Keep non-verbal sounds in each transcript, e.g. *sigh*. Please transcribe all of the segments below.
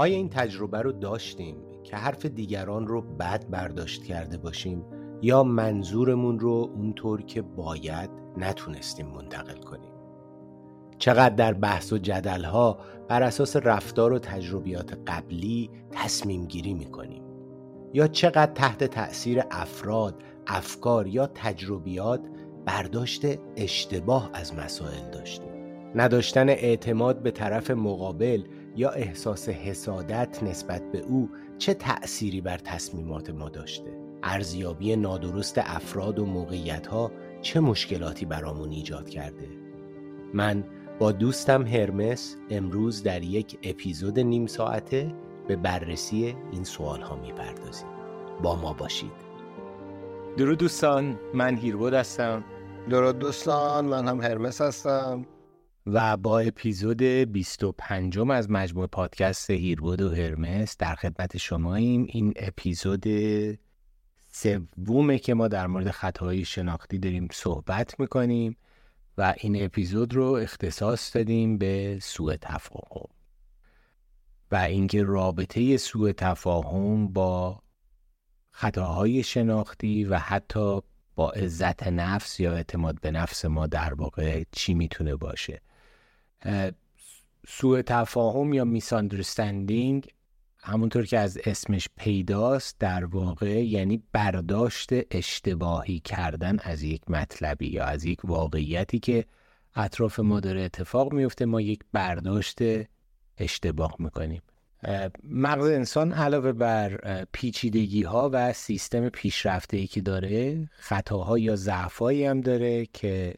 آیا این تجربه رو داشتیم که حرف دیگران رو بد برداشت کرده باشیم یا منظورمون رو اونطور که باید نتونستیم منتقل کنیم؟ چقدر در بحث و جدل ها بر اساس رفتار و تجربیات قبلی تصمیم گیری می‌کنیم؟ یا چقدر تحت تأثیر افراد، افکار یا تجربیات برداشت اشتباه از مسائل داشتیم؟ نداشتن اعتماد به طرف مقابل یا احساس حسادت نسبت به او چه تأثیری بر تصمیمات ما داشته؟ ارزیابی نادرست افراد و موقعیت ها چه مشکلاتی برامون ایجاد کرده؟ من با دوستم هرمس امروز در یک اپیزود نیم ساعته به بررسی این سوال ها می‌پردازیم. با ما باشید. درود دوستان من هیربود هستم. درود دوستان من هم هرمس هستم. و با اپیزود 25 از مجموع پادکست هیربود و هرمس در خدمت شماییم. این اپیزود سومه که ما در مورد خطاهای شناختی داریم صحبت می‌کنیم و این اپیزود رو اختصاص دادیم به سوء تفاهم. و اینکه رابطه سوء تفاهم با خطاهای شناختی و حتی با عزت نفس یا اعتماد به نفس ما در واقع چی می‌تونه باشه. سوء تفاهم یا میساندرستندینگ همونطور که از اسمش پیداست در واقع یعنی برداشت اشتباهی کردن از یک مطلبی یا از یک واقعیتی که اطراف ما داره اتفاق میفته ما یک برداشت اشتباه می‌کنیم. مغز انسان علاوه بر پیچیدگی ها و سیستم پیشرفته ای که داره خطاها یا ضعفایی هم داره که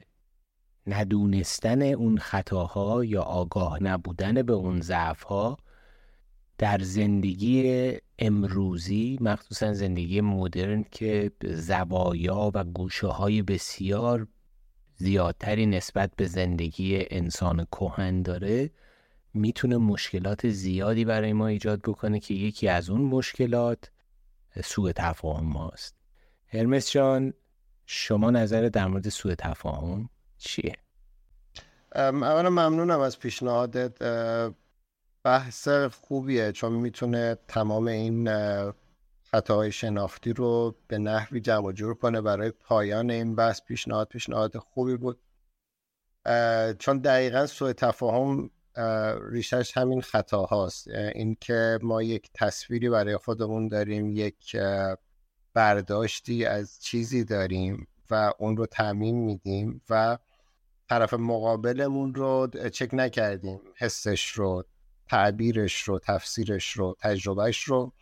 ندونستن اون خطاها یا آگاه نبودن به اون ضعفها در زندگی امروزی مخصوصا زندگی مدرن که زوایا و گوشه های بسیار زیادتری نسبت به زندگی انسان کهن داره می‌تونه مشکلات زیادی برای ما ایجاد بکنه که یکی از اون مشکلات سوء تفاهم ماست. هرمس جان شما نظر در مورد سوء تفاهم؟ چیه؟ اولا ممنونم از پیشنهادت بحث خوبیه چون می‌تونه تمام این خطاهای شناختی رو به نحوی جمع جور کنه برای پایان این بحث. پیشنهاد پیشنهاد خوبی بود. چون دقیقا سوء تفاهم ریشش همین خطا هاست اینکه ما یک تصویری برای خودمون داریم یک برداشتی از چیزی داریم و اون رو تعمین میدیم و طرف مقابلمون رو چک نکردیم. حسش رو تعبیرش رو تفسیرش رو تجربهش رو.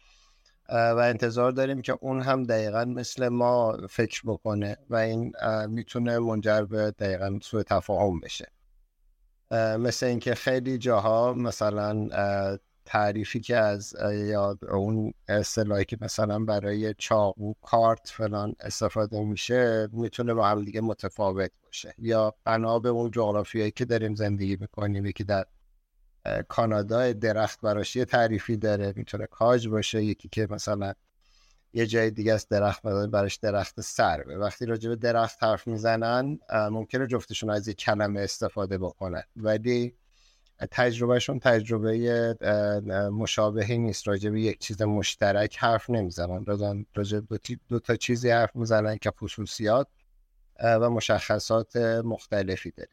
و انتظار داریم که اون هم دقیقا مثل ما فکر بکنه و این می‌تونه منجر به دقیقا سوء تفاهم بشه. مثل اینکه خیلی جاها مثلا تعریفی که از یا اون اصطلاحی که مثلا برای چاقو کارت فلان استفاده میشه می‌تونه با هم دیگه متفاوت باشه. یا بنا به اون جغرافیایی که داریم زندگی می‌کنیم یکی در کانادا درخت براش یه تعریفی داره می‌تونه کاج باشه یکی که مثلا یه جای دیگه از درخت براش درخت سر وقتی راجع به درخت حرف می‌زنن ممکنه جفتشون از یک کلمه استفاده بکنن. ولی تجربهشون تجربه مشابهی نیست. راجع به یک چیز مشترک حرف نمی‌زنن. راجع دو, دو تا چیزی حرف می‌زنن که خصوصیات و مشخصات مختلفی داره.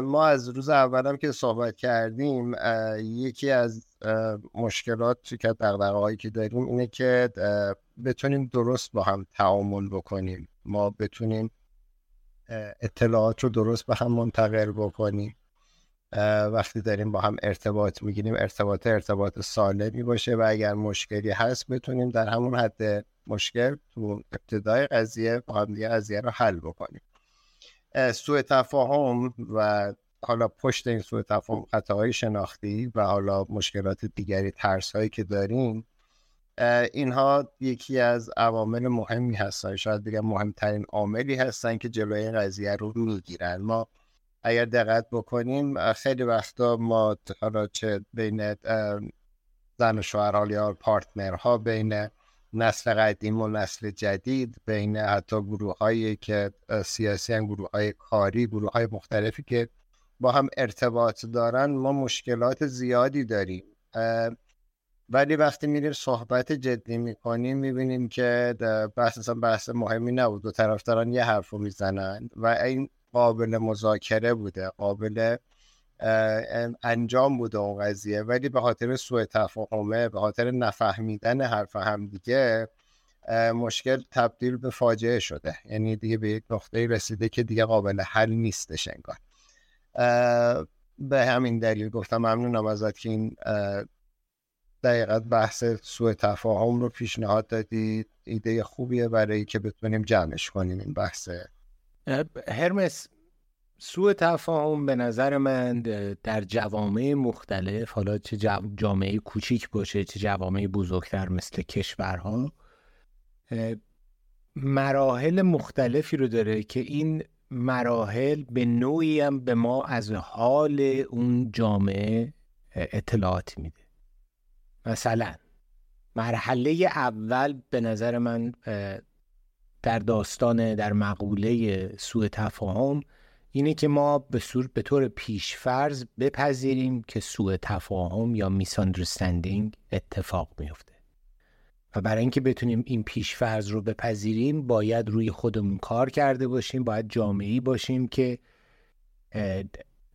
ما از روز اولم که صحبت کردیم یکی از مشکلات که هایی که داریم اینه که بتونیم درست با هم تعامل بکنیم. ما بتونیم اطلاعات رو درست به هم منتقل بکنیم. وقتی داریم با هم ارتباط می‌گیریم ارتباط ارتباط سالمی باشه و اگر مشکلی هست بتونیم در همون حد مشکل تو ابتدای قضیه با هم دیگه قضیه رو حل بکنیم. سوء تفاهم و حالا پشت این سوء تفاهم خطاهای شناختی و حالا مشکلات دیگری ترس هایی که داریم اینها یکی از عوامل مهمی هستن. شاید بگم مهمترین عاملی هستن که جلوی قضیه رو می‌گیرن. ما اگر دقت بکنیم خیلی وقتا ما حالا چه بین زن و شوهر یا پارتنرها بین نسل قدیم و نسل جدید بین حتی گروه هایی که سیاسی هم گروه های کاری گروه های مختلفی که با هم ارتباط دارن ما مشکلات زیادی داریم. ولی وقتی میریم صحبت جدی می‌کنیم می‌بینیم که بحث اصلا بحث مهمی نبود. دو طرفداران یه حرف رو می‌زنن و این قابل مذاکره بوده قابل انجام بوده اون قضیه. ولی به خاطر سوء تفاهمه به خاطر نفهمیدن حرف هم دیگه مشکل تبدیل به فاجعه شده. یعنی دیگه به یک نقطه رسیده که دیگه قابل حل نیستش انگار. به همین دلیل گفتم ممنونم ازت که این دقیقت بحث سوء تفاهم رو پیشنهاد دادید ایده خوبیه برای که بتونیم جمعش کنیم این بحث. هرمس سوء تفاهم به نظر من در جوامع مختلف حالا چه جامعه کوچیک باشه چه جوامع بزرگتر مثل کشورها مراحل مختلفی رو داره که این مراحل به نوعی هم به ما از حال اون جامعه اطلاعات میده. مثلا مرحله اول به نظر من در داستان در مقوله سوء تفاهم اینه که ما به, صورت به طور پیشفرض بپذیریم که سوء تفاهم یا میساندرستندینگ اتفاق میفته و برای اینکه بتونیم این پیشفرض رو بپذیریم باید روی خودمون کار کرده باشیم باید جامعی باشیم که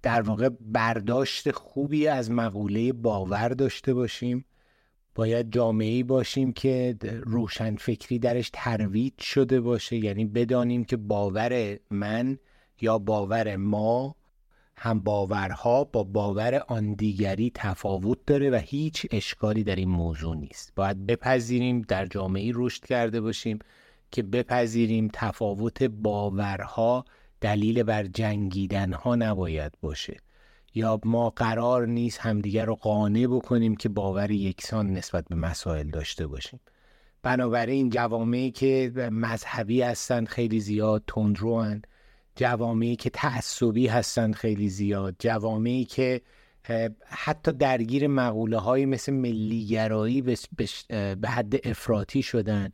در واقع برداشت خوبی از مقوله باور داشته باشیم. باید جامعی باشیم که روشن فکری درش ترویج شده باشه. یعنی بدانیم که باور من یا باور ما هم باورها با باور آن دیگری تفاوت داره و هیچ اشکالی در این موضوع نیست. باید بپذیریم در جامعه رشد کرده باشیم که بپذیریم تفاوت باورها دلیل بر جنگیدن ها نباید باشه. یا ما قرار نیست همدیگر رو قانع بکنیم که باور یکسان نسبت به مسائل داشته باشیم. بنابراین جوامعی که مذهبی هستند خیلی زیاد تندرو جوامعی که تعصبی هستند خیلی زیاد. جوامعی که حتی درگیر مقوله های مثل ملیگرایی به حد افراطی شدن.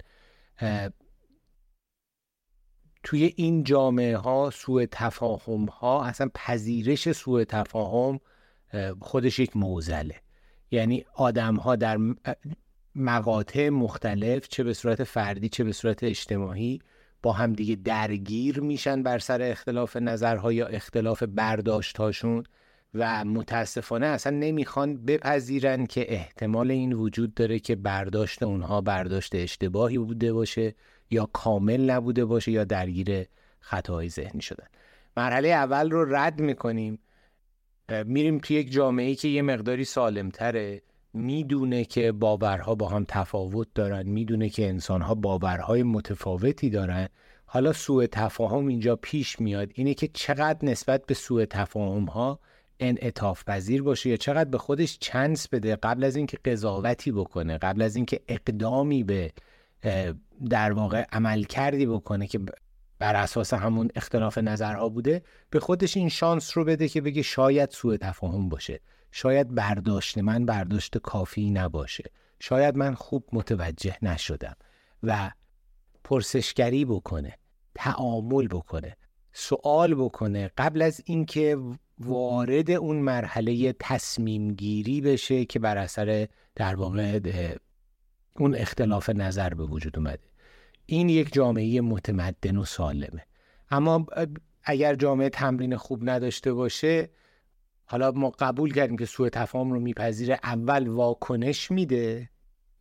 توی این جامعه ها سوء تفاهم ها اصلا پذیرش سوء تفاهم خودش یک موزله. یعنی آدم ها در مقاطع مختلف چه به صورت فردی چه به صورت اجتماعی با همدیگه درگیر میشن بر سر اختلاف نظرها یا اختلاف برداشتهاشون و متاسفانه اصلا نمی‌خوان بپذیرن که احتمال این وجود داره که برداشت اونها برداشت اشتباهی بوده باشه یا کامل نبوده باشه یا درگیر خطاهای ذهنی شدن. مرحله اول رو رد می‌کنیم. میریم توی یک جامعه که یه مقداری سالمتره. می‌دونه که باورها با هم تفاوت دارن. می‌دونه که انسانها باورهای متفاوتی دارن. حالا سوء تفاهم اینجا پیش میاد. اینه که چقدر نسبت به سوء تفاهم ها انعطاف پذیر باشه یا چقدر به خودش چنس بده قبل از اینکه قضاوتی بکنه قبل از اینکه اقدامی به در واقع عمل کردی بکنه که بر اساس همون اختلاف نظرها بوده به خودش این شانس رو بده که بگه شاید سوء تفاهم باشه. شاید برداشت من برداشت کافی نباشه. شاید من خوب متوجه نشدم. و پرسشگری بکنه تعامل بکنه سوال بکنه. قبل از اینکه وارد اون مرحله تصمیم گیری بشه که بر اثر در واقع اون اختلاف نظر به وجود اومده. این یک جامعه متمدن و سالمه. اما اگر جامعه تمرین خوب نداشته باشه حالا ما قبول کردیم که سوء تفاهم رو میپذیره اول واکنش میده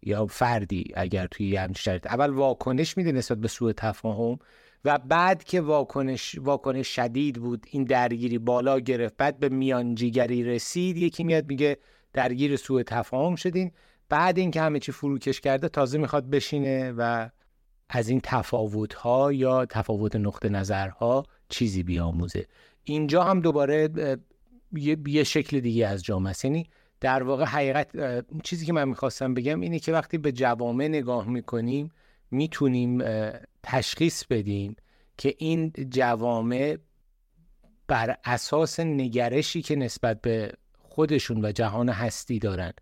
یا فردی اگر توی یه شرط اول واکنش میده نسبت به سوء تفاهم و بعد که واکنش واکنش شدید بود این درگیری بالا گرفت بعد به میانجیگری رسید یکی میاد میگه درگیر سوء تفاهم شدین بعد اینکه همه چی فروکش کرده تازه می‌خواد بشینه و از این تفاوت ها یا تفاوت نقطه نظرها چیزی بیاموزه. اینجا هم دوباره یه, شکل دیگه از جامعه است. یعنی در واقع حقیقت چیزی که من می‌خواستم بگم اینه که وقتی به جوامع نگاه می‌کنیم می‌تونیم تشخیص بدیم که این جوامع بر اساس نگرشی که نسبت به خودشون و جهان هستی دارن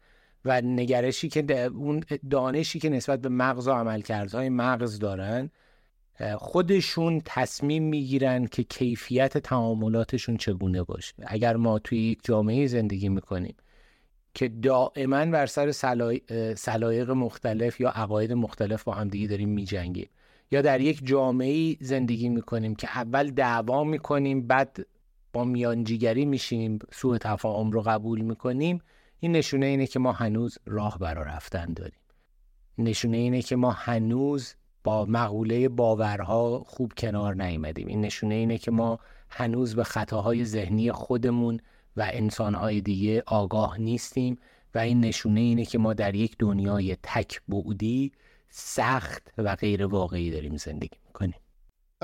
و نگرشی که اون دانشی که نسبت به مغز و عملکردهای مغز دارن خودشون تصمیم می‌گیرن که کیفیت تعاملاتشون چگونه باشه. اگر ما توی یک جامعه زندگی می‌کنیم که دائما بر سر سلایق مختلف یا عقاید مختلف با هم دیگه داریم میجنگیم یا در یک جامعه زندگی می‌کنیم که اول دعوا می‌کنیم بعد با میانجیگری میشینیم سوء تفاهم رو قبول می‌کنیم این نشونه اینه که ما هنوز راه برا رفتن داریم. نشونه اینه که ما هنوز با مقوله باورها خوب کنار نیامدیم این نشونه اینه که ما هنوز به خطاهای ذهنی خودمون و انسانهای دیگه آگاه نیستیم و این نشونه اینه که ما در یک دنیای تک بعدی سخت و غیر واقعی داریم زندگی می‌کنیم.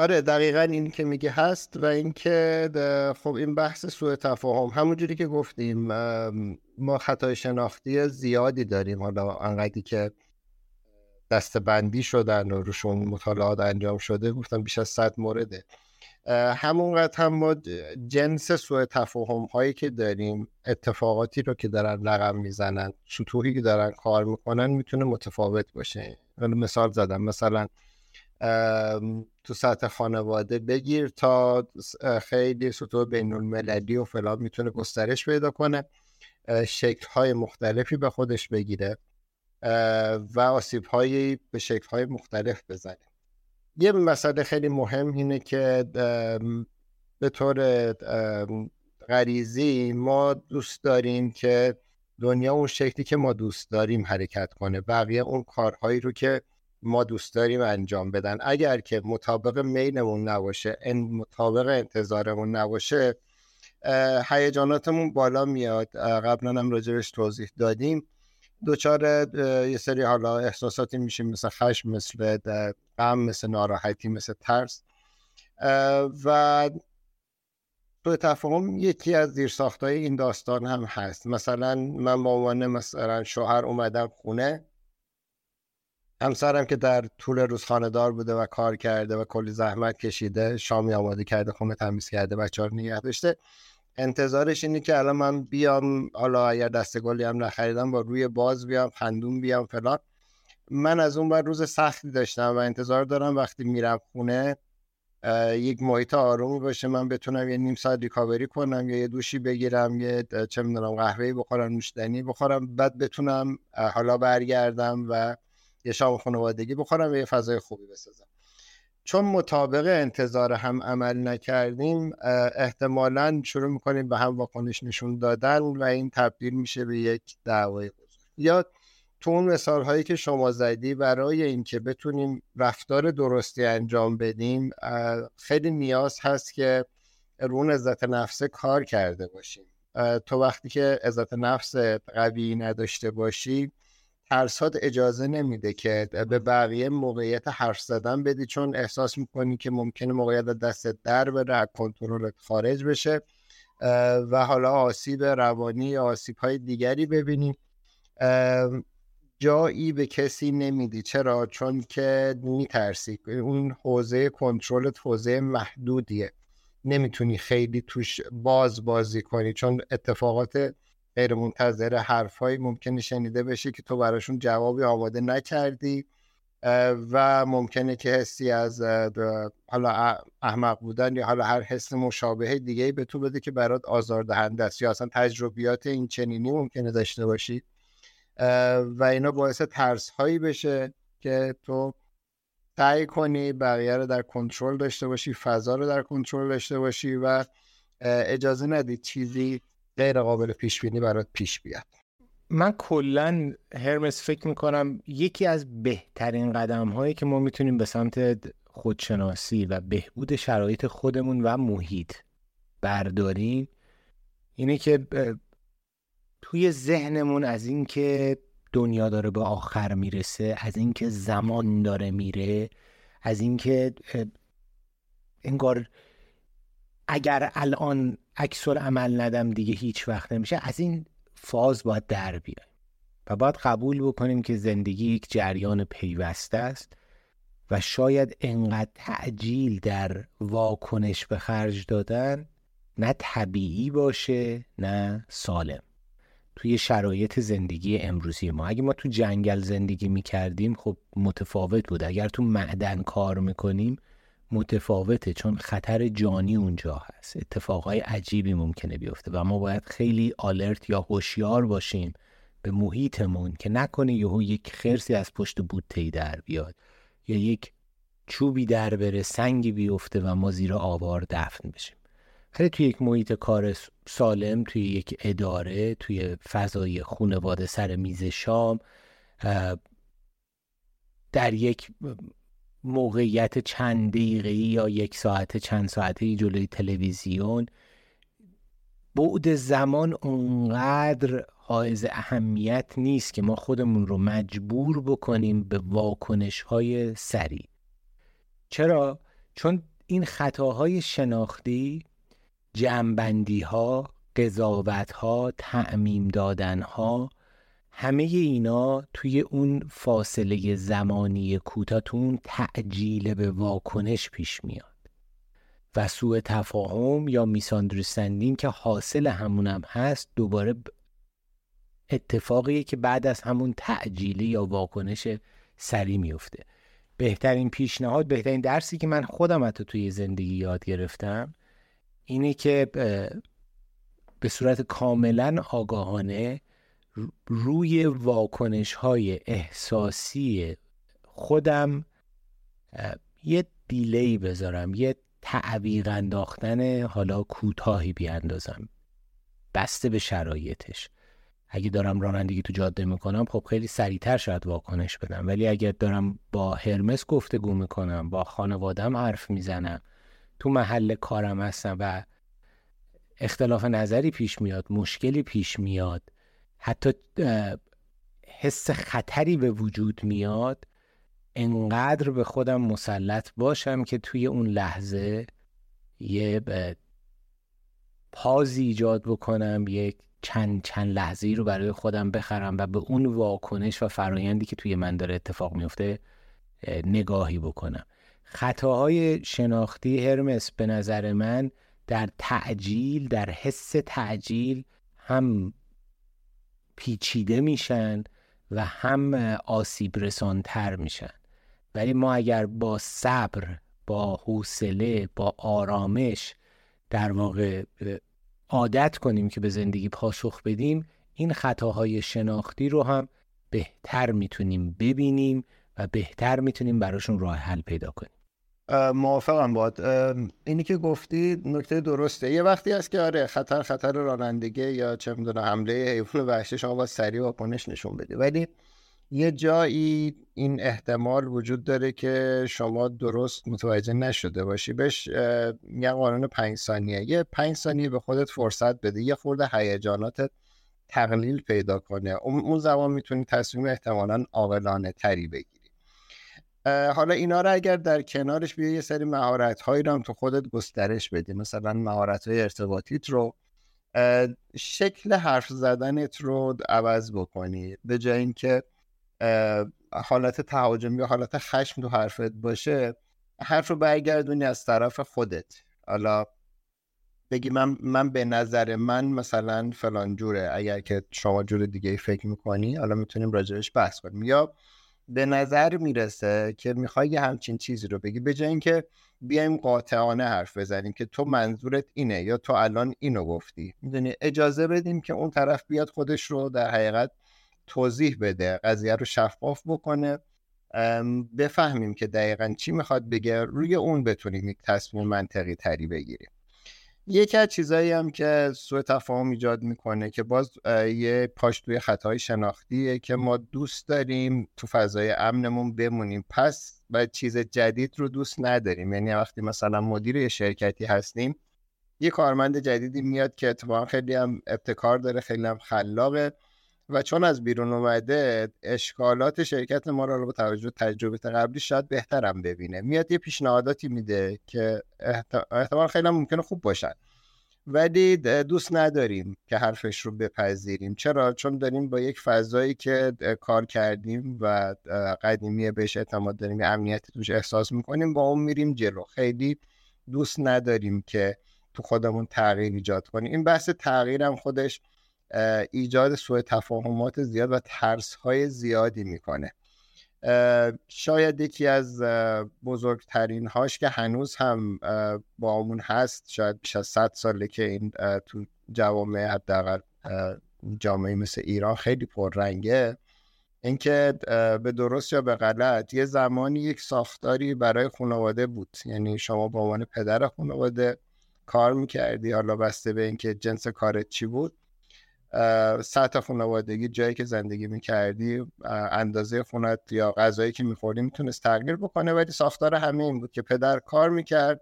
آره دقیقا این که میگه هست و اینکه خب این بحث سوء تفاهم. همونجوری که گفتیم ما خطای شناختی زیادی داریم. حالا انقدری که دستبندی شدن و روشون مطالعات انجام شده گفتم بیش از صد مورده. همونقدر هم ما جنس سوء تفاهم هایی که داریم اتفاقاتی رو که دارن رقم می‌زنن سطوحی که دارن کار می‌کنن می‌تونه متفاوت باشه. مثال زدم. مثلا تو سطح خانواده بگیر تا خیلی سطوح بین المللی و فلان می‌تونه گسترش پیدا کنه. شکل های مختلفی به خودش بگیره و آسیب هایی به شکل های مختلف بزنه. یه مسئله خیلی مهم اینه که به طور غریزی ما دوست داریم که دنیا اون شکلی که ما دوست داریم حرکت کنه. بقیه اون کارهایی رو که ما دوست داریم انجام بدن. اگر که مطابق میلمون نباشه ان مطابق انتظارمون نباشه هیجاناتمون بالا میاد. قبلا هم راجبش توضیح دادیم. دوچار یه سری حالا احساساتی میشیم مثل خشم مثل غم مثل ناراحتی مثل ترس. و تو تفاهم یکی از زیرساختهای این داستان هم هست. مثلا من با عنوان مثلا شوهر اومدم خونه. همسرم که در طول روز دار بوده و کار کرده و کلی زحمت کشیده شامی آماده کرده خونه تمیز کرده بچه رو نگه داشته. انتظارش اینه که الان من بیام حالا اگر دست گلی هم نخریدم با روی باز بیام خندون بیام فلان. من از اون بر روز سختی داشتم و انتظار دارم وقتی میرم خونه یک محیط آرومی باشه من بتونم یه نیم ساعت ریکاوری کنم یا یه دوشی بگیرم یه چه می‌دونم قهوه‌ای بخورم نوشیدنی بخورم بعد بتونم حالا برگردم و یه شام خانوادگی بخورم و یه فضای خوبی بسازم. چون مطابق انتظار هم عمل نکردیم احتمالا شروع می‌کنیم به هم واکنش نشون دادن و این تبدیل میشه به یک دعوای بزرگ. یا تو اون مثال هایی که شما زدی برای اینکه بتونیم رفتار درستی انجام بدیم خیلی نیاز هست که رون عزت نفسه کار کرده باشیم. تو وقتی که عزت نفس قوی نداشته باشی ترسات اجازه نمیده که به بقیه موقعیت حرف زدن بدی چون احساس می‌کنی که ممکنه موقعیت دست در بره از کنترل خارج بشه و حالا آسیب روانی یا آسیب های دیگری ببینی. جایی به کسی نمیدی. چرا؟ چون که میترسی. اون حوزه کنترل حوزه محدودیه. نمی‌تونی خیلی توش باز بازی کنی چون اتفاقات غیر منتظر حرفهایی ممکنه شنیده بشه که تو براشون جوابی آماده نکردی. و ممکنه که حسی از حالا احمق بودن یا حالا هر حس مشابه دیگه به تو بده که برات آزاردهنده است. یا اصلا تجربیات این چنینی ممکنه داشته باشی. و اینا باعث ترس هایی بشه که تو سعی کنی بقیه رو در کنترل داشته باشی فضا رو در کنترل داشته باشی و اجازه ندی چیزی غیر قابل پیش بینی برات پیش بیاد. من کلا هرمس فکر می‌کنم یکی از بهترین قدم هایی که ما می‌تونیم به سمت خودشناسی و بهبود شرایط خودمون و محیط برداریم اینه که توی ذهنمون از اینکه دنیا داره به آخر می‌رسه از اینکه زمان داره میره از اینکه انگار اگر الان عکس عمل ندم دیگه هیچ وقت نمیشه. از این فاز باید در بیایم و باید قبول بکنیم که زندگی یک جریان پیوسته است و شاید انقدر تعجیل در واکنش به خرج دادن نه طبیعی باشه نه سالم. توی شرایط زندگی امروزی ما. اگه ما تو جنگل زندگی می‌کردیم خب متفاوت بود. اگر تو معدن کار می‌کنیم متفاوته چون خطر جانی اونجا هست. اتفاقای عجیبی ممکنه بیفته و ما باید خیلی آلرت یا هوشیار باشیم به محیطمون که نکنه یهو یک خرسی از پشت بوته در بیاد یا یک چوبی در بره سنگی بیفته و ما زیر آوار دفن بشیم. خیلی توی یک محیط کار سالم توی یک اداره توی فضای خونواده سر میز شام در یک موقعیت چند دقیقه یا یک ساعت چند ساعته جلوی تلویزیون بعد زمان اونقدر حائز اهمیت نیست که ما خودمون رو مجبور بکنیم به واکنش های سریع چرا؟ چون این خطاهای شناختی جمعبندی ها قضاوت ها تعمیم دادن ها همه اینا توی اون فاصله زمانی کوتاه تو اون تعجیل به واکنش پیش میاد. و سوء تفاهم یا میساندرستندینگ که حاصل همونم هست دوباره اتفاقیه که بعد از همون تعجیلی یا واکنش سری میفته. بهترین پیشنهاد بهترین درسی که من خودم حتی توی زندگی یاد گرفتم اینه که به صورت کاملا آگاهانه روی واکنش های احساسی خودم یه دیلی بذارم یه تعویق انداختن حالا کوتاهی بیاندازم. بسته به شرایطش. اگه دارم رانندگی تو جاده می‌کنم خب خیلی سریعتر شاید واکنش بدم. ولی اگر دارم با هرمس گفتگو می‌کنم با خانوادم حرف می‌زنم تو محل کارم هستم و اختلاف نظری پیش میاد مشکلی پیش میاد حتی حس خطری به وجود میاد انقدر به خودم مسلط باشم که توی اون لحظه یه پازی ایجاد بکنم یک چند چند لحظه ای رو برای خودم بخرم و به اون واکنش و فرایندی که توی من داره اتفاق میفته نگاهی بکنم. خطاهای شناختی هرمس به نظر من در تعجیل در حس تعجیل هم پیچیده میشن و هم آسیب رسانتر میشن. ولی ما اگر با صبر با حوصله با آرامش در واقع عادت کنیم که به زندگی پاسخ بدیم این خطاهای شناختی رو هم بهتر می‌تونیم ببینیم و بهتر می‌تونیم براشون راه حل پیدا کنیم. موافقم باد. اینی که گفتی نکته درسته. یه وقتی هست که آره خطر خطر رانندگی یا چه می‌دونه حمله حیوان وحشی شما با سریع واکنش نشون بده. ولی یه جایی این احتمال وجود داره که شما درست متوجه نشده باشی. بهش یه قانون پنج ثانیه. یه پنج ثانیه به خودت فرصت بده. یه خورده هیجانات تقلیل پیدا کنه. اون زمان می‌تونی تصمیم احتمالا عاقلانه تری بگیری. حالا اینا رو اگر در کنارش بیا یه سری مهارت هایی رو هم تو خودت گسترش بدی. مثلا مهارت های ارتباطیت رو شکل حرف زدنت رو عوض بکنی. به جای اینکه حالت تهاجم یا حالت خشم تو حرفت باشه حرف رو برگردونی از طرف خودت. حالا بگی من من به نظر من مثلا فلان جوره. اگر که شما جور دیگه فکر می‌کنی حالا می‌تونیم راجبش بحث کنیم. یا به نظر می‌رسه که می‌خوای یه همچین چیزی رو بگی به جای اینکه بیایم قاطعانه حرف بزنیم که تو منظورت اینه یا تو الان اینو گفتی. می‌دونی اجازه بدیم که اون طرف بیاد خودش رو در حقیقت توضیح بده قضیه رو شفاف بکنه. بفهمیم که دقیقا چی می‌خواد بگه روی اون بتونیم یک تصمیم منطقی تری بگیریم. یکی از چیزایی هم که سوء تفاهم ایجاد می‌کنه که باز یه پاش توی خطای شناختیه که ما دوست داریم تو فضای امنمون بمونیم. پس و چیز جدید رو دوست نداریم. یعنی وقتی مثلا مدیر یه شرکتی هستیم یه کارمند جدیدی میاد که اتفاقا خیلی هم ابتکار داره خیلی هم خلاقه. و چون از بیرون اومده اشکالات شرکت ما رو با توجه تجربه قبلی شاید بهترم ببینه. میاد یه پیشنهاداتی میده که احتمال خیلی ممکنه خوب باشن. ولی دوست نداریم که حرفش رو بپذیریم. چرا؟ چون داریم با یک فضایی که کار کردیم و قدیمی بهش اعتماد داریم امنیت توش احساس می‌کنیم با اون میریم جلو. خیلی دوست نداریم که تو خودمون تغییر ایجاد کنیم. این بحث تغییرم خودش ایجاد سوء تفاهمات زیاد و ترس های زیادی می‌کنه. شاید یکی از بزرگترین هاش که هنوز هم با همون هست شاید بیش از 100 ساله که این تو جوامع حداقل جامعه مثل ایران خیلی پررنگه اینکه به درست یا به غلط یه زمانی یک ساختاری برای خانواده بود. یعنی شما به عنوان پدر خانواده کار می‌کردی حالا بسته به اینکه جنس کارت چی بود سطح خانوادگی جایی که زندگی می‌کردی اندازه خونت یا غذایی که میخوردی می‌تونست تغییر بکنه ولی ساختار همه این بود که پدر کار می‌کرد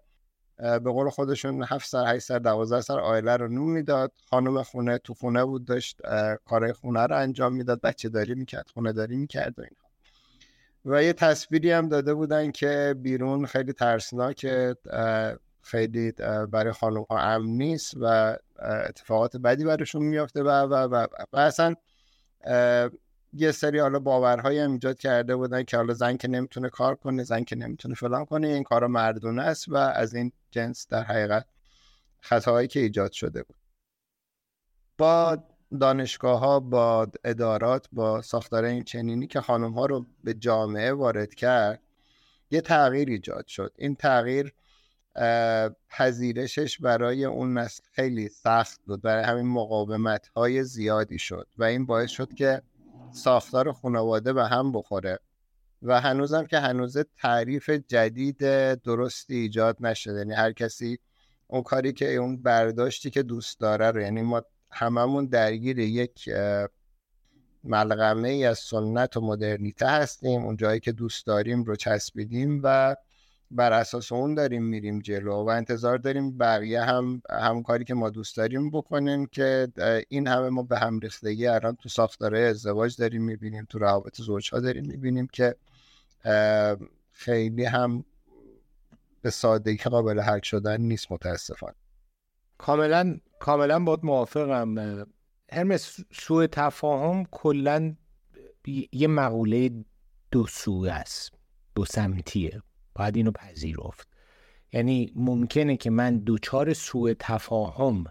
به قول خودشون هفت سر هشت سر دوازده سر آیله رو نون می‌داد. خانم خونه تو خونه بود داشت کارهای خونه رو انجام می‌داد بچه داری می‌کرد خونه داری می‌کرد و اینها. و یه تصویری هم داده بودن که بیرون خیلی ترسناک خیلی برای خانم ها امن نیست و اتفاقات بدی براشون میافته و و و, و اصلا یه سری حالا باورهایی هم ایجاد کرده بودن که حالا زن که نمی‌تونه کار کنه زن که نمی‌تونه فلان کنه این کارا مردونه است و از این جنس در حقیقت خطاهایی که ایجاد شده بود. با دانشگاه ها با ادارات با ساختار این چنینی که خانم ها رو به جامعه وارد کرد یه تغییر ایجاد شد. این تغییر پذیرشش برای اون نسل خیلی سخت بود. برای همین مقاومت های زیادی شد و این باعث شد که ساختار خانواده به هم بخوره و هنوزم که هنوز تعریف جدید درستی ایجاد نشده. یعنی هر کسی اون کاری که اون برداشتی که دوست داره رو یعنی ما هممون درگیر یک ملغمه ای از سنت و مدرنیته هستیم. اون جایی که دوست داریم رو چسبیدیم و بر اساس اون داریم میریم جلو و انتظار داریم بقیه هم هم کاری که ما دوست داریم بکنیم که این همه ما به هم ریختگی الان تو ساختاره ازدواج داریم می‌بینیم تو روابط زوجها داریم می‌بینیم که خیلی هم به سادگی قابل حل شدن نیست متاسفانه. کاملا کاملا باید موافقم. هرمس سوء تفاهم کلا یه مقوله دو سوه است دو سمتیه. باید اینو پذیرفت. یعنی ممکنه که من دوچار سوء تفاهم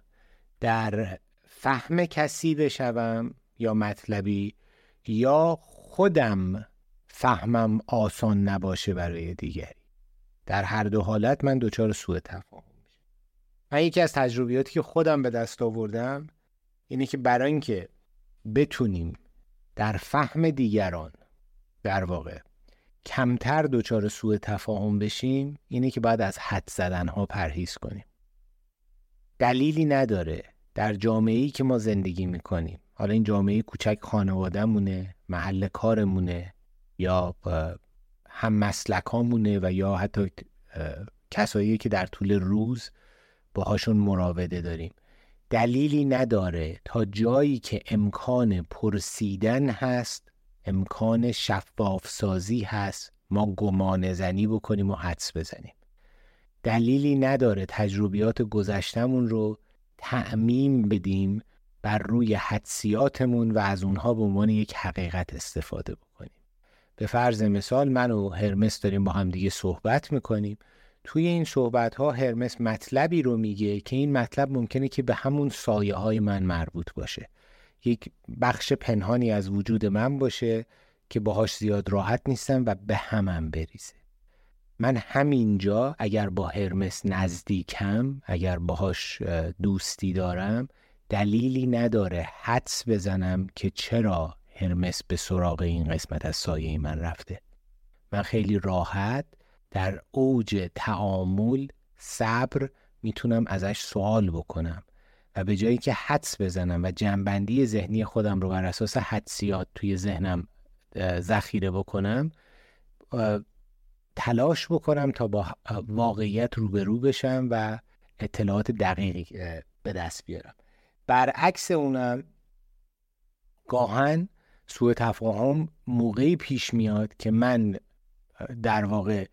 در فهم کسی بشوم یا مطلبی یا خودم فهمم آسان نباشه برای دیگری. در هر دو حالت من دوچار سوء تفاهم میشم. من یکی از تجربیاتی که خودم به دست آوردم اینه که برای اینکه بتونیم در فهم دیگران در واقع کمتر دچار سوء تفاهم بشیم اینه که باید از حد زدن ها پرهیز کنیم. دلیلی نداره در جامعه ای که ما زندگی می‌کنیم. حالا این جامعه کوچک خانوادهمونه محل کارمونه یا هم مسلکامونه و یا حتی کسایی که در طول روز باهاشون مراوده داریم. دلیلی نداره. تا جایی که امکان پرسیدن هست امکان شفاف سازی هست ما گمان زنی بکنیم و حدس بزنیم. دلیلی نداره تجربیات گذشتمون رو تعمیم بدیم بر روی حدسیاتمون و از اونها به عنوان یک حقیقت استفاده بکنیم. به فرض مثال من و هرمس داریم با هم دیگه صحبت می‌کنیم. توی این صحبت ها هرمس مطلبی رو میگه که این مطلب ممکنه که به همون سایه های من مربوط باشه. یک بخش پنهانی از وجود من باشه که باهاش زیاد راحت نیستم و به همم بریزه. من همینجا اگر با هرمس نزدیکم اگر باهاش دوستی دارم دلیلی نداره حدس بزنم که چرا هرمس به سراغ این قسمت از سایه من رفته. من خیلی راحت در اوج تعامل صبر می‌تونم ازش سوال بکنم. و به جایی که حدس بزنم و جنبندی ذهنی خودم رو بر اساس حدسیات توی ذهنم ذخیره بکنم تلاش بکنم تا با واقعیت روبرو بشم و اطلاعات دقیقی به دست بیارم. برعکس اونم گاهن سوء تفاهم موقعی پیش میاد که من در واقع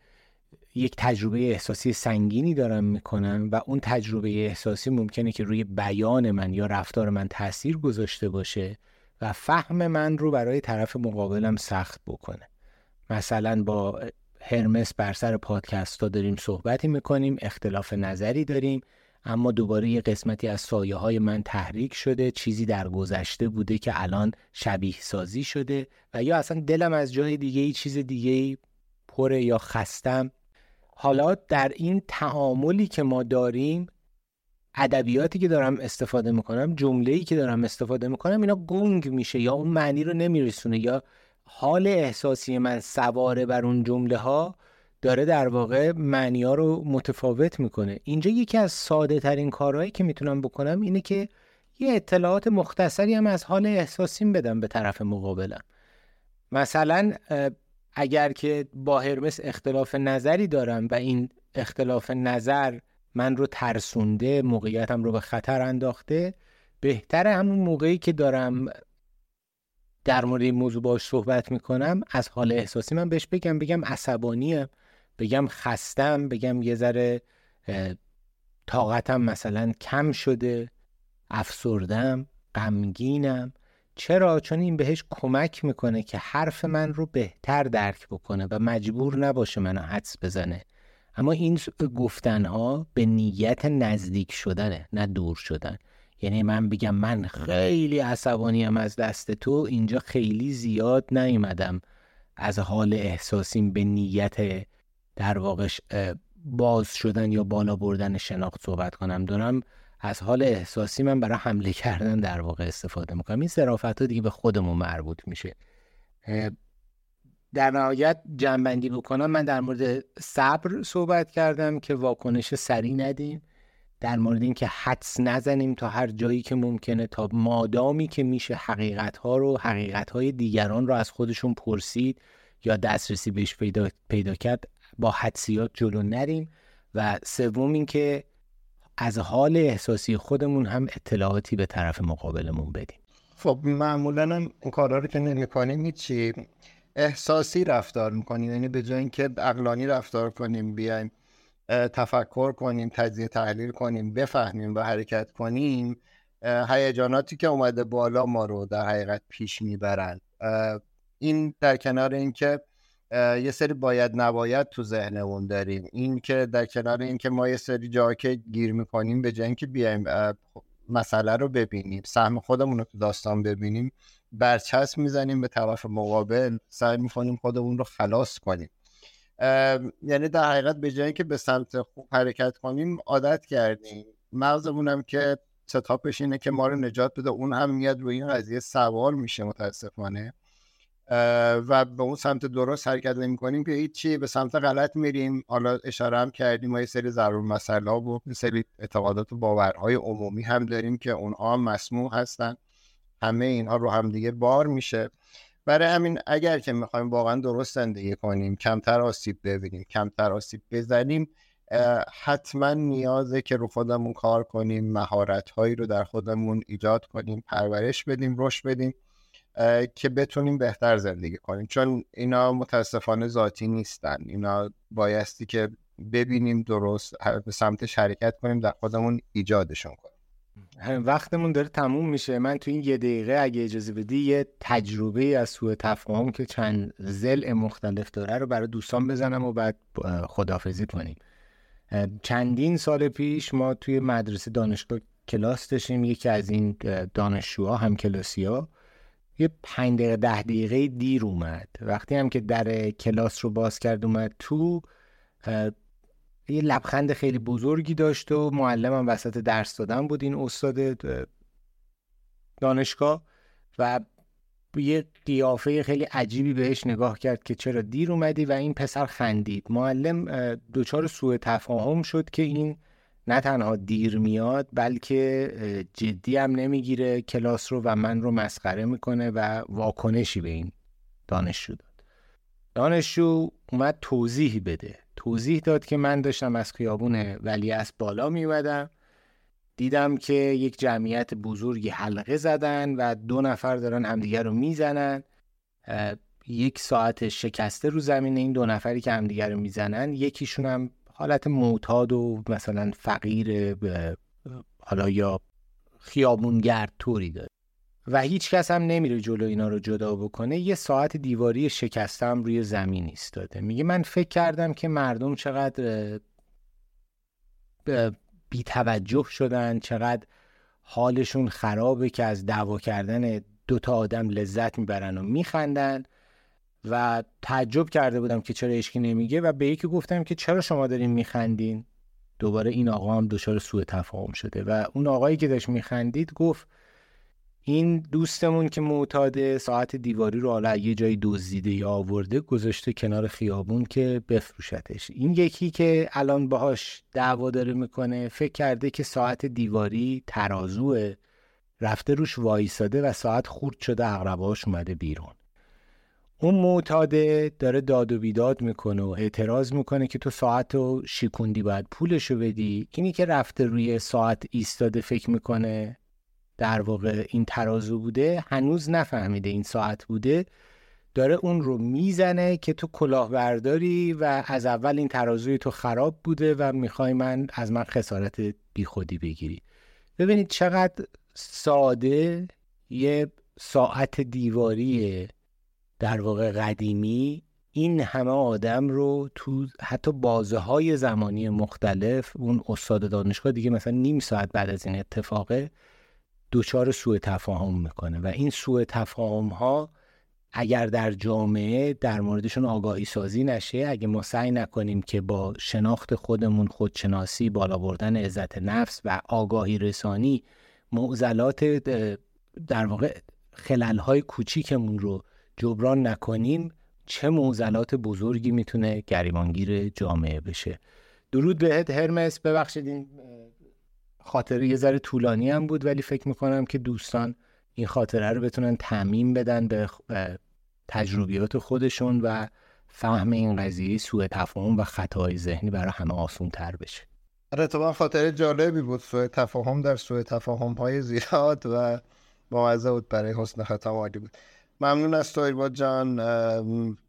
یک تجربه احساسی سنگینی دارم می‌کنم و اون تجربه احساسی ممکنه که روی بیان من یا رفتار من تاثیر گذاشته باشه و فهم من رو برای طرف مقابلم سخت بکنه. مثلا با هرمس بر سر پادکست ها داریم صحبتی می‌کنیم اختلاف نظری داریم اما دوباره یه قسمتی از سایه های من تحریک شده چیزی در گذشته بوده که الان شبیه سازی شده و یا اصلا دلم از جای دیگه ای چیز دیگه ای پره یا خستم حالا در این تعاملی که ما داریم ادبیاتی که دارم استفاده می‌کنم جمله ای که دارم استفاده می‌کنم اینا گنگ میشه یا اون معنی رو نمیرسونه یا حال احساسی من سواره بر اون جمله ها داره در واقع معنی ها رو متفاوت می‌کنه. اینجا یکی از ساده ترین کارهایی که می‌تونم بکنم اینه که یه اطلاعات مختصری هم از حال احساسیم بدم به طرف مقابلم. مثلا اگر که با هرمس اختلاف نظری دارم و این اختلاف نظر من رو ترسونده موقعیتم رو به خطر انداخته بهتره همون موقعی که دارم در مورد این موضوع باش صحبت می‌کنم از حال احساسی من بهش بگم بگم عصبانیم بگم خستم بگم یه ذره طاقتم مثلا کم شده افسردم غمگینم. چرا؟ چون این بهش کمک می‌کنه که حرف من رو بهتر درک بکنه و مجبور نباشه منو حدس بزنه. اما این گفتنها به نیت نزدیک شدنه نه دور شدن. یعنی من بگم من خیلی عصبانیم از دست تو اینجا خیلی زیاد نیومدم. از حال احساسیم به نیت در واقع باز شدن یا بالا بردن شناخت صحبت کنم. دارم از حال احساسی من برای حمله کردن در واقع استفاده می‌کنم. این صرافت ها دیگه به خودمون مربوط میشه. در نهایت جنبندی بکنم من در مورد صبر صحبت کردم که واکنش سریع ندیم. در مورد اینکه حدس نزنیم تا هر جایی که ممکنه تا مادامی که میشه حقیقت ها رو حقیقت های دیگران رو از خودشون پرسید یا دسترسی بهش پیدا, پیدا کرد با حدسیات جلو نریم. و سوم اینکه از حال احساسی خودمون هم اطلاعاتی به طرف مقابلمون بدیم. خب معمولا هم این کارا رو که نمی‌کنیم چی احساسی رفتار می‌کنیم یعنی به جای اینکه عقلانی رفتار کنیم بیایم تفکر کنیم تجزیه تحلیل کنیم بفهمیم و حرکت کنیم هیجاناتی که اومده بالا ما رو در حقیقت پیش می‌برند این در کنار اینکه یه سری باید نباید تو ذهنمون داریم. این که در کنار اینکه ما یه سری جا که گیر می‌کنیم به جای اینکه بیایم مسئله رو ببینیم سهم خودمون رو تو داستان ببینیم برچسب می‌زنیم به طرف مقابل سعی می‌کنیم خودمون رو خلاص کنیم. یعنی در حقیقت به جایی که به سمت خوب حرکت کنیم عادت کردیم. مغزمون هم که ستاپش اینه که ما رو نجات بده اون هم میاد روی این قضیه سوار میشه متاسفانه. و به اون سمت درست حرکت نمی کنیم که هیچی به سمت غلط میریم. حالا اشاره هم کردیم ما یه سری ضرور مسئله و یه سری اعتقادات و باورهای عمومی هم داریم که اونها مسموع هستن. همه اینها رو هم دیگه بار میشه. برای همین اگر که می‌خوایم واقعا درست زندگی کنیم کمتر آسیب ببینیم کمتر آسیب بزنیم حتما نیازه که رو خودمون کار کنیم مهارت هایی رو در خودمون ایجاد کنیم پرورش بدیم رشد بدیم. که بتونیم بهتر زندگی کنیم. چون اینا متاسفانه ذاتی نیستن. اینا بایستی که ببینیم درست به سمت شرکت کنیم در خودمون ایجادشون کنیم. وقتمون داره تموم میشه. من تو این یه دقیقه اگه اجازه بدی یه تجربه از سوء تفاهم که چند زل مختلف داره رو برای دوستان بزنم و بعد خدافزی کنیم. چندین سال پیش ما توی مدرسه دانشگاه کلاس داشتیم. یکی از این دانشجوها هم کلاسی ها یه پنج دقیقه ده دقیقه دیر اومد. وقتی هم که در کلاس رو باز کرد اومد تو یه لبخند خیلی بزرگی داشت و معلمم وسط درس دادن بود این استاد دانشگاه. و یه قیافه خیلی عجیبی بهش نگاه کرد که چرا دیر اومدی؟ و این پسر خندید. معلم دچار سوء تفاهم شد که این نه تنها دیر میاد بلکه جدی هم نمی‌گیره کلاس رو و من رو مسخره می‌کنه و واکنشی به این دانشجو داد. دانشجو اومد توضیح بده. توضیح داد که من داشتم از خیابون ولی از بالا میومدم. دیدم که یک جمعیت بزرگی حلقه زدن و دو نفر دارن همدیگه رو می‌زنن. یک ساعت شکسته رو زمین این دو نفری که همدیگه رو می‌زنن یکیشون هم حالت معتاد و مثلا فقیر حالا یا خیابونگرد طوری داره. و هیچ کس هم نمیره جلو اینا رو جدا بکنه. یه ساعت دیواری شکستم روی زمین ایستاده. میگه من فکر کردم که مردم چقدر بیتوجه شدن چقدر حالشون خرابه که از دعوا کردن دوتا آدم لذت می‌برن و میخندن. و تعجب کرده بودم که چرا اشکی نمیگه و به یکی گفتم که چرا شما دارین میخندین؟ دوباره این آقا هم دچار سوء تفاهم شده و اون آقایی که داشت میخندید گفت این دوستمون که معتاده ساعت دیواری رو حالا یه جایی دزدیده یا آورده گذاشته کنار خیابون که بفروشتش. این یکی که الان باهاش دعوا داره می‌کنه فکر کرده که ساعت دیواری ترازوه رفته روش وایساده و ساعت خورد شده اقرباش اومده بیرون. اون معتاده داره داد و بیداد می‌کنه و اعتراض می‌کنه که تو ساعت رو شیکوندی باید پولشو بدی. اینی که رفته روی ساعت ایستاده فکر می‌کنه در واقع این ترازو بوده هنوز نفهمیده این ساعت بوده. داره اون رو می‌زنه که تو کلاهبرداری و از اول این ترازوی تو خراب بوده و می‌خوای من از من خسارت بیخودی بگیری. ببینید چقدر ساده یه ساعت دیواری در واقع قدیمی این همه آدم رو تو حتی بازه های زمانی مختلف اون استاد دانشگاه دیگه مثلا نیم ساعت بعد از این اتفاقه دچار سوء تفاهم می‌کنه و این سوء تفاهم ها اگر در جامعه در موردشون آگاهی سازی نشه اگه ما سعی نکنیم که با شناخت خودمون خودشناسی بالا بردن عزت نفس و آگاهی رسانی معضلات در واقع خلل های کوچیکمون رو جبران نکنیم چه معضلات بزرگی می‌تونه گریبانگیر جامعه بشه. درود بهت هرمس ببخشید این خاطره یه ذره طولانی هم بود ولی فکر می‌کنم که دوستان این خاطره رو بتونن تعمین بدن به تجربیات خودشون و فهم این قضیه سوء تفاهم و خطای ذهنی برای همه آسون تر بشه. آره تو خاطره جالبی بود. سوء تفاهم در سوء تفاهم های زیاد و مواظب بود برای حسن ختم عالی بود. ممنون از تو با جان.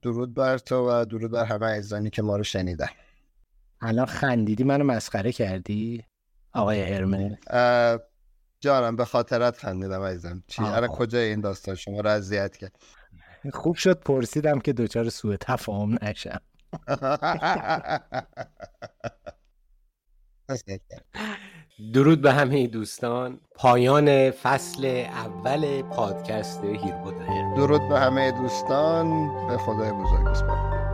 درود بر تو و درود بر همه عزیزانی که ما رو شنیدن. الان خندیدی منو مسخره کردی؟ آقای هرمه جانم به خاطرت خندیدم عزیزم. چی؟ الان کجا این داستان؟ شما رو اذیت کرد. خوب شد پرسیدم که دوچار سوء تفاهم نشم. *laughs* *laughs* درود به همه دوستان. پایان فصل اول پادکست هیربود درود به همه دوستان. به خدای بزرگ.